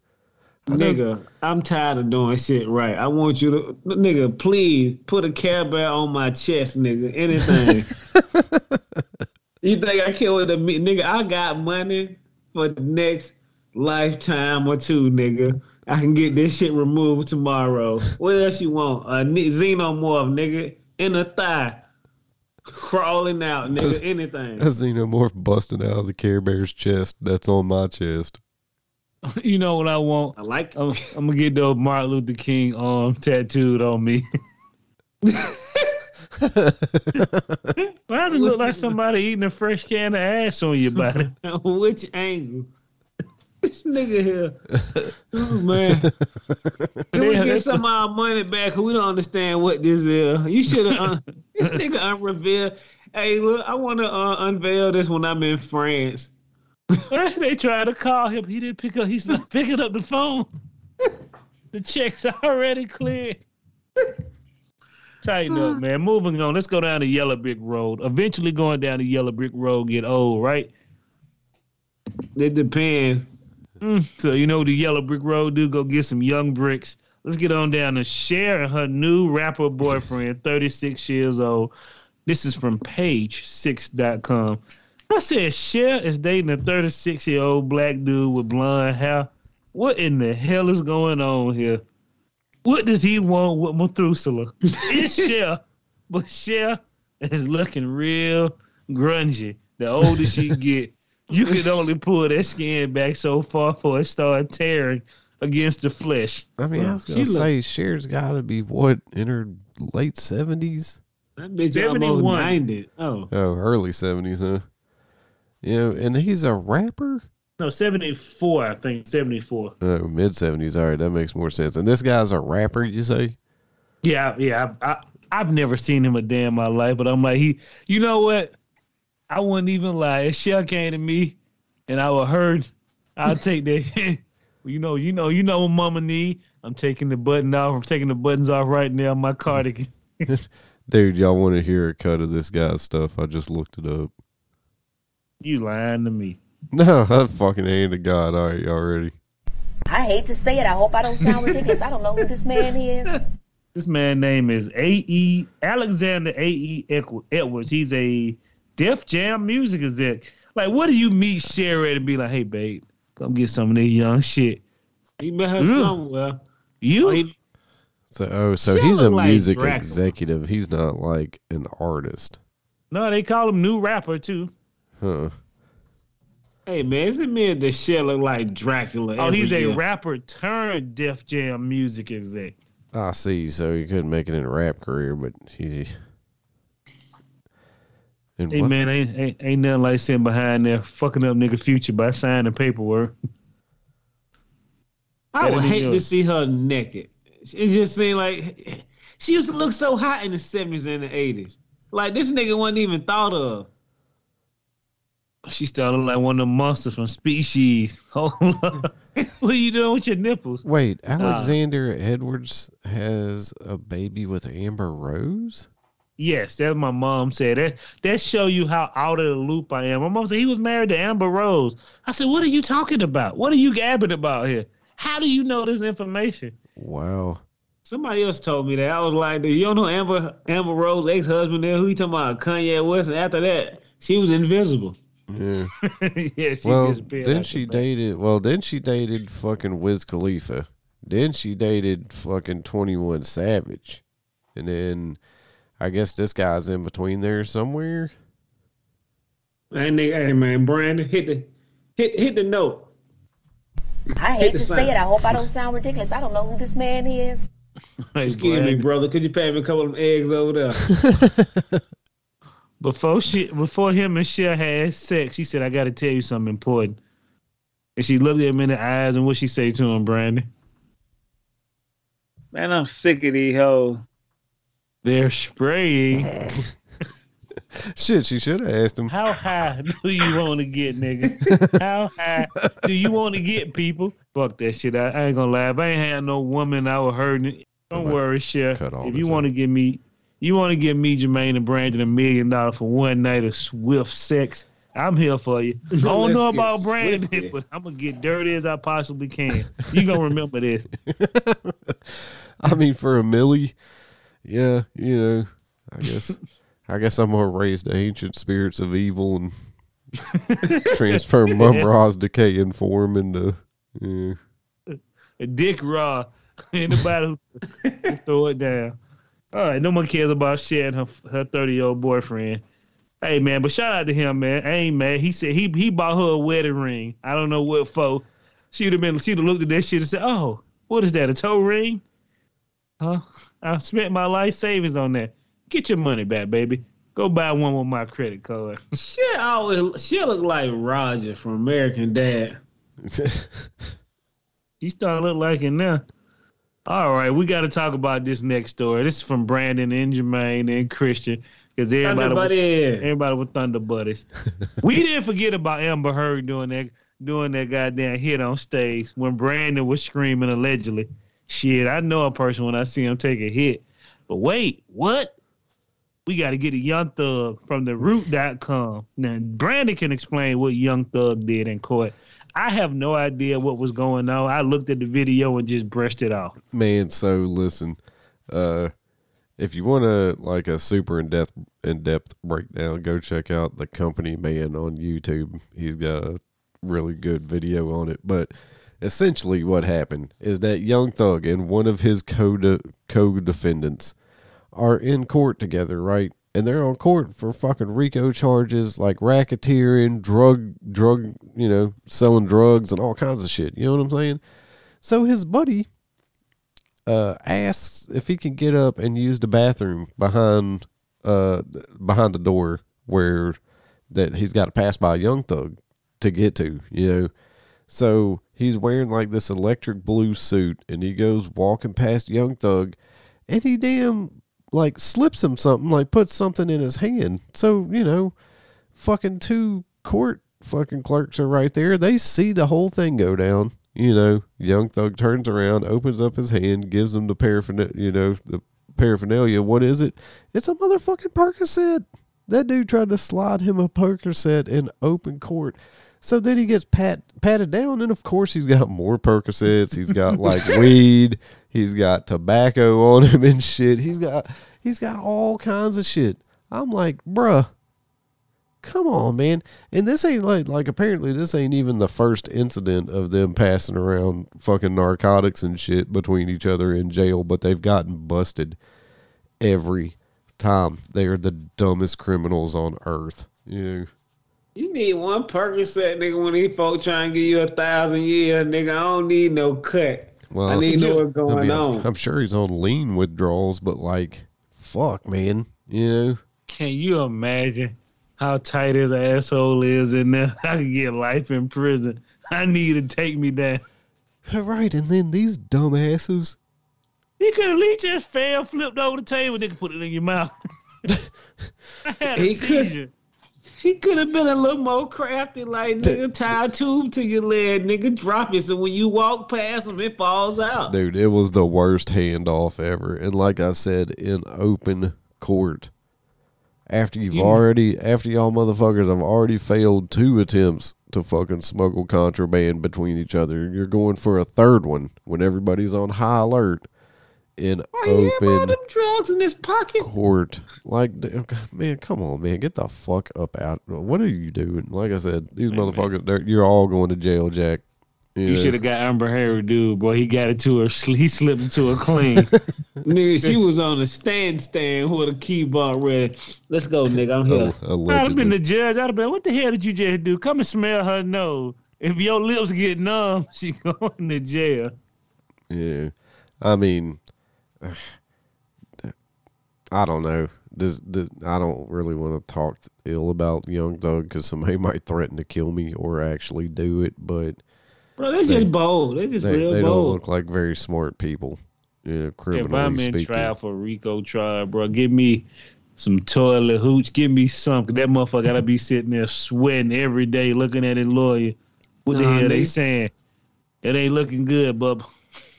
I know- nigga, I'm tired of doing shit right. I want you to, nigga, please put a Care Bear on my chest, nigga. Anything. you think I the me, nigga? I got money for the next lifetime or two, nigga. I can get this shit removed tomorrow. What else you want? A xenomorph, nigga, in the thigh, crawling out, nigga. Does- anything. a xenomorph busting out of the Care Bear's chest. That's on my chest. you know what I want? I like. I'm, I'm gonna get those Martin Luther King arm tattooed on me. Why does it look like somebody eating a fresh can of ass on your body? Which angle? This nigga here. Oh, man. Can we get some of our money back? we don't understand what this is. You should have. Un- this nigga unrevealed. Hey, look, I want to uh, unveil this when I'm in France. they tried to call him. He didn't pick up. He's not picking up the phone. The check's already cleared. Tighten up, man. Moving on. Let's go down the Yellow Brick Road. Eventually, going down the Yellow Brick Road get old, right? It depends. Mm, so you know the Yellow Brick Road do? Go get some young bricks. Let's get on down to Cher and her new rapper boyfriend, 36 years old. This is from page6.com. I said Cher is dating a 36 year old black dude with blonde hair. What in the hell is going on here? What does he want with Methuselah? It's Cher, but Cher is looking real grungy. The older she get, you can only pull that skin back so far before it start tearing against the flesh. I mean, I was She gonna look- say Cher's got to be what in her late seventies. That bitch 71. almost 90. Oh. Oh, early seventies, huh? Yeah, and he's a rapper. No, 74, I think. 74. Oh, mid seventies. All right, that makes more sense. And this guy's a rapper, you say? Yeah, yeah. I, I, I've never seen him a day in my life, but I'm like, he, you know what? I wouldn't even lie. If Shell came to me and I would heard, I'll take that. you know, you know, you know what mama need. I'm taking the button off. I'm taking the buttons off right now on my cardigan. Dude, y'all want to hear a cut of this guy's stuff? I just looked it up. You lying to me. No, I fucking hand to God. All right, y'all ready? I hate to say it. I hope I don't sound ridiculous. I don't know who this man is. This man name is A.E. Alexander A.E. Edwards. He's a Def Jam music is exec. Like, what do you meet Sherry at and be like, hey, babe, come get some of this young shit? He met her Mm. somewhere. You? Oh, So, oh, so She he's a look like music Dracula. executive. He's not like an artist, no, they call him new rapper, too. huh? Hey man, isn't me the shit look like Dracula? Oh, every he's a rapper turned Def Jam music exec. I see. So he couldn't make it in a rap career, but he. And Hey, what? man, ain't, ain't, ain't nothing like sitting behind there fucking up nigga future by signing paperwork. I That'd hate to see her naked. It just seemed like she used to look so hot in the seventies and the eighties. Like this nigga wasn't even thought of. She started like one of the monsters from Species. Hold on. what are you doing with your nipples? Wait, Alexander Edwards has a baby with Amber Rose? Yes, that's my mom said. That that show you how out of the loop I am. My mom said he was married to Amber Rose. I said, what are you talking about? What are you gabbing about here? How do you know this information? Wow. Somebody else told me that. I was like, you don't know Amber Amber Rose ex husband there? Who you talking about? Kanye West. And after that, she was invisible. Yeah. yeah, she well, then she dated. Well, then she dated fucking Wiz Khalifa. Then she dated fucking Twenty One Savage, and then I guess this guy's in between there somewhere. And nigga, hey man, Brandon, hit the hit hit the note. I Hit hate the to say it. I hope I don't sound ridiculous. I don't know who this man is. Hey, Excuse me, brother. Could you pay me a couple of eggs over there? before she before him and Cher had sex, she said, "I got to tell you something important." And she looked at him in the eyes, and what she say to him, Brandon? Man, I'm sick of these hoes. They're spraying. Shit, she should have asked him. How high do you want to get, nigga? How high do you want to get, people? Fuck that shit. I, I ain't gonna lie. If I ain't had no woman, I was hurting. it. Don't Somebody worry, Cher. cut all If you want to give me, you want to give me Jermaine and Brandon a million dollars for one night of swift sex. I'm here for you. I don't Let's know about Brandon, swifty. but I'm gonna get dirty as I possibly can. You gonna remember this? I mean, for a millie, yeah, you know, I guess, I guess I'm gonna raise the ancient spirits of evil and transfer Mum Ra's decaying form into. Yeah. Dick Raw. Anybody who throw it down. All right, no one cares about and her her 30 year old boyfriend. Hey man, but shout out to him, man. I ain't mad. He said he he bought her a wedding ring. I don't know what for. She'd have been she'd have looked at that shit and said, Oh, what is that? A toe ring? Huh? I spent my life savings on that. Get your money back, baby. Go buy one with my credit card. She always she look like Roger from American Dad. She starting to look like it now. All right, we got to talk about this next story. This is from Brandon and Jermaine and Christian because everybody, was, Everybody, everybody with Thunder Buddies. we didn't forget about Amber Heard doing that doing that goddamn hit on stage when Brandon was screaming allegedly. Shit, I know a person when I see him take a hit. But wait, what? We got to get a Young Thug from the root.com. Now, Brandon can explain what Young Thug did in court. I have no idea what was going on. I looked at the video and just brushed it off. Man, so listen, uh, if you want to like a super in depth in depth breakdown, go check out the Company Man on YouTube. He's got a really good video on it. But essentially, what happened is that Young Thug and one of his co co defendants are in court together, right? And they're on court for fucking RICO charges like racketeering, drug, drug, you know, selling drugs and all kinds of shit. You know what I'm saying? So his buddy uh, asks if he can get up and use the bathroom behind uh behind the door where that he's got to pass by Young Thug to get to, you know. So he's wearing like this electric blue suit and he goes walking past Young Thug and he damn like slips him something, like puts something in his hand. So, you know, fucking two court fucking clerks are right there. They see the whole thing go down. You know, Young Thug turns around, opens up his hand, gives him the paraphernalia, you know, the paraphernalia. What is it? It's a motherfucking Percocet. That dude tried to slide him a Percocet in open court. So then he gets pat patted down, and of course he's got more Percocets. He's got like weed. He's got tobacco on him and shit. He's got he's got all kinds of shit. I'm like, bruh, come on, man. And this ain't like like apparently this ain't even the first incident of them passing around fucking narcotics and shit between each other in jail, but they've gotten busted every time. They are the dumbest criminals on earth. You know. You need one Percocet, nigga, when these folks trying to give you a thousand years, nigga. I don't need no cut. Well, I need to know what's going I'm- on. I'm sure he's on lean withdrawals, but like, fuck, man. You know, Can you imagine how tight his asshole is in there? I could get life in prison. I need to take me down. right? And then these dumbasses. He could at least just fell, flipped over the table, nigga, put it in your mouth. I had a He could- seizure. He could have been a little more crafty, like nigga, tie a tube to your leg, nigga, drop it so when you walk past him, it falls out. Dude, it was the worst handoff ever. And like I said, in open court, after you've You- already, after y'all motherfuckers have already failed two attempts to fucking smuggle contraband between each other, you're going for a third one when everybody's on high alert in Why you have all open them drugs in his pocket? court. Like, man, come on, man, get the fuck up out. What are you doing? Like I said, these motherfuckers, you're all going to jail, Jack. You know? should have got Amber Heard, dude. Boy, he got it to her. He slipped into her clean. nigga, she was on a stand stand with a keyboard ready. Let's go, nigga. I'm here. Al- I'd have been the judge. I'd have been, what the hell did you just do? Come and smell her nose. If your lips get numb, she going to jail. Yeah. I mean, I don't know. this, this I don't really want to talk ill about Young Thug because somebody might threaten to kill me or actually do it, but Bro, they just bold. They just they, real they don't bold. look like very smart people. You know, If I'm in speaking. trial for Rico trial, bro, give me some toilet hooch. Give me some. 'cause that motherfucker gotta be sitting there sweating every day looking at his lawyer. What the Nah, hell they saying? It ain't looking good, bub.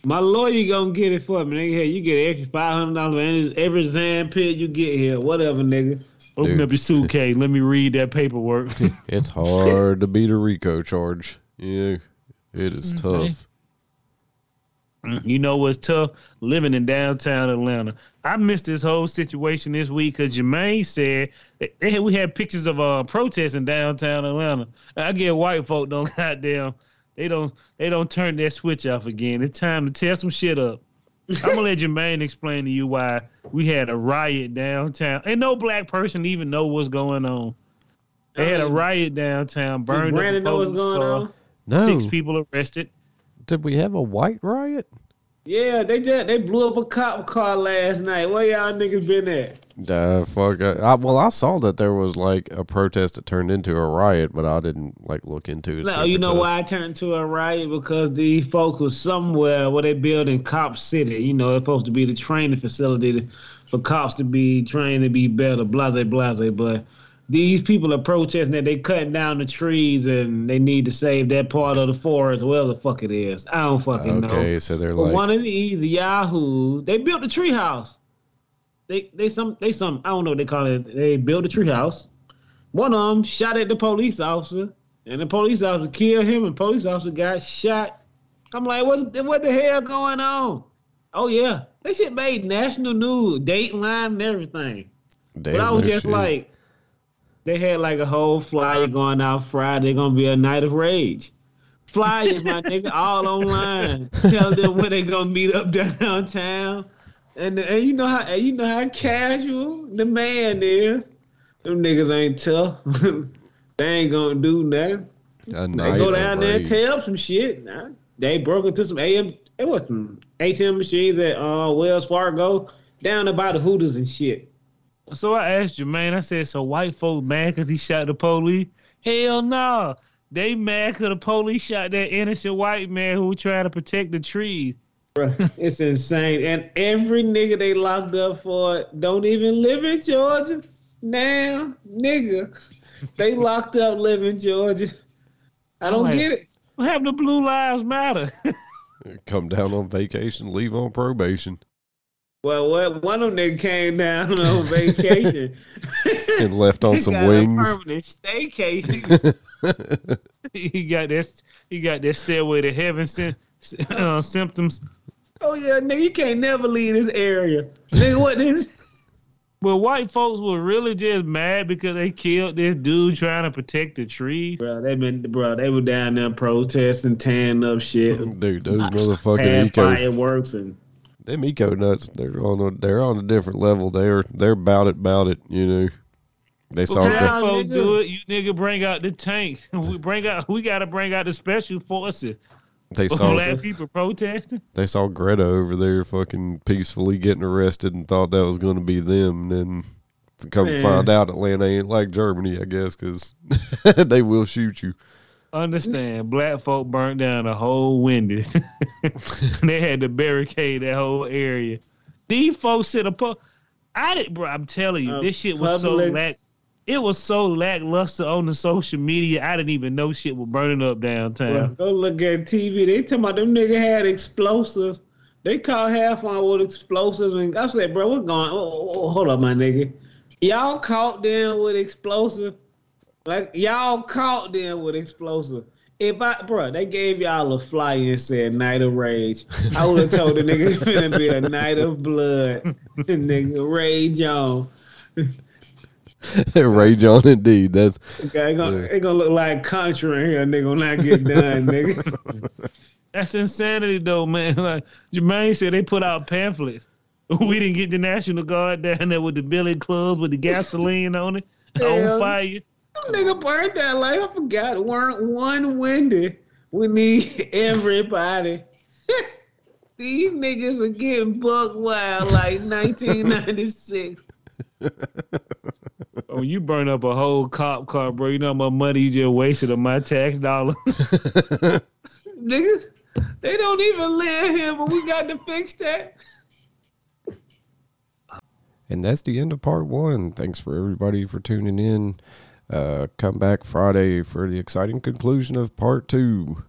My lawyer gonna get it for me. Nigga, hey, you get an extra five hundred dollars for every exam pit you get here. Whatever, nigga. Open Dude. up your suitcase. Let me read that paperwork. It's hard to beat a RICO charge. Yeah, it is Okay. tough. You know what's tough? Living in downtown Atlanta. I missed this whole situation this week because Jermaine said that had- we had pictures of uh, protests in downtown Atlanta. I get white folk don't goddamn they don't they don't turn that switch off again. It's time to tear some shit up. I'm gonna let Jermaine explain to you why we had a riot downtown. And no black person even know what's going on. They had a riot downtown, Did burned Brandon up a know what's going car. on? No, Six people arrested. did we have a white riot? Yeah, they just they blew up a cop car last night. Where y'all niggas been at? Uh, fuck. I, I, well, I saw that there was like a protest that turned into a riot, but I didn't like look into it. No, you know tough. why I turned to a riot? Because the folks was somewhere where they build in Cop City. You know, it's supposed to be the training facility for cops to be trained to be better, blase, blase. But these people are protesting that they cutting down the trees and they need to save that part of the forest, whatever the fuck it is. I don't fucking know. Okay, so they're But like, one of these Yahoo, they built a treehouse. They they some they some I don't know what they call it. They built a treehouse. One of them shot at the police officer, and the police officer killed him, and police officer got shot. I'm like, what's what the hell going on? Oh yeah, they shit made national news, Dateline, and everything. damn, but I was just shit. like, they had like a whole flyer going out Friday. Gonna be a night of rage. Flyers, my nigga, all online. Tell them where they gonna meet up downtown. And, and you know how you know how casual the man is. Them niggas ain't tough. they ain't gonna do nothing. They go of down there and rage. tear up some shit. Nah, they broke into some AM. It was some ATM machines at uh, Wells Fargo down about the Hooters and shit. So I asked Jermaine, I said, so white folk mad because he shot the police? Hell no. They mad because the police shot that innocent white man who was trying to protect the trees. Bruh, it's insane. And every nigga they locked up for don't even live in Georgia. Now, nigga, they locked up live in Georgia. I don't Right. get it. What happened to Blue Lives Matter? Come down on vacation, leave on probation, Well, what one of them niggas came down on vacation. and left on He some got a wings. permanent staycation. he got that he got that stairway to heaven sy- uh, symptoms. oh yeah, nigga, you can't never leave this area. Nigga, what is? this? But white folks were really just mad because they killed this dude trying to protect the tree. Bro, they been bro, they were down there protesting, tearing up shit. Dude, those Had motherfucking eco, fireworks and them eco nuts, they're on a, they're on a different level. They're they're about it, about it. You know, they saw Well, the, black folk nigga. do it. You nigga bring out the tank. We bring out. We gotta bring out the special forces. they saw Black people protesting. they saw Greta over there fucking peacefully getting arrested and thought that was going to be them. And then come to Man. find out Atlanta ain't like Germany, I guess, because they will shoot you. Understand? Black folk burnt down the whole Wendy's. they had to barricade that whole area. These folks sit up. I did, bro. I'm telling you, Uh, this shit was public- so lack. It was so lackluster on the social media. I didn't even know shit was burning up Bro, downtown. go look at TV. They talking about them nigga had explosives. They caught half on with explosives, and I said, bro, what's going? Oh, oh, oh, hold up, my nigga. Y'all caught them with explosive. Like y'all caught them with explosive. If I, bro, they gave y'all a flyer and said "Night of Rage," I would have told the nigga it's gonna be a night of blood. nigga, rage on. Rage on indeed. That's Okay, it gonna, it gonna look like country in here. Nigga, when I get done, nigga. That's insanity, though, man. Like Jermaine said, they put out pamphlets. We didn't get the National Guard down there with the billy clubs with the gasoline on it Hell. on fire. Them nigga burned that like I forgot. Weren't one windy. We need everybody. These niggas are getting buck wild like 1996. When you burn up a whole cop car, bro, you know how much money you just wasted on my tax dollar. Niggas, they don't even live here, but we got to fix that. And that's the end of part one. Thanks for everybody for tuning in. Uh, come back Friday for the exciting conclusion of part two.